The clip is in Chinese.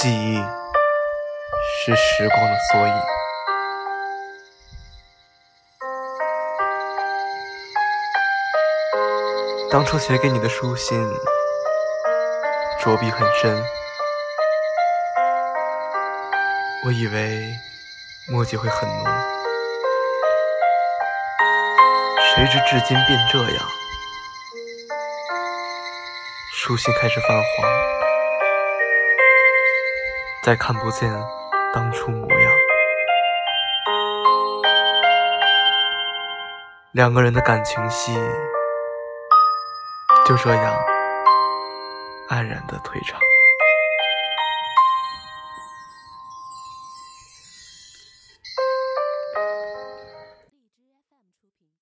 记忆是时光的缩影，当初写给你的书信，着笔很深，我以为墨迹会很浓，谁知至今变这样，书信开始泛黄。再看不见当初模样，两个人的感情戏就这样黯然的退场。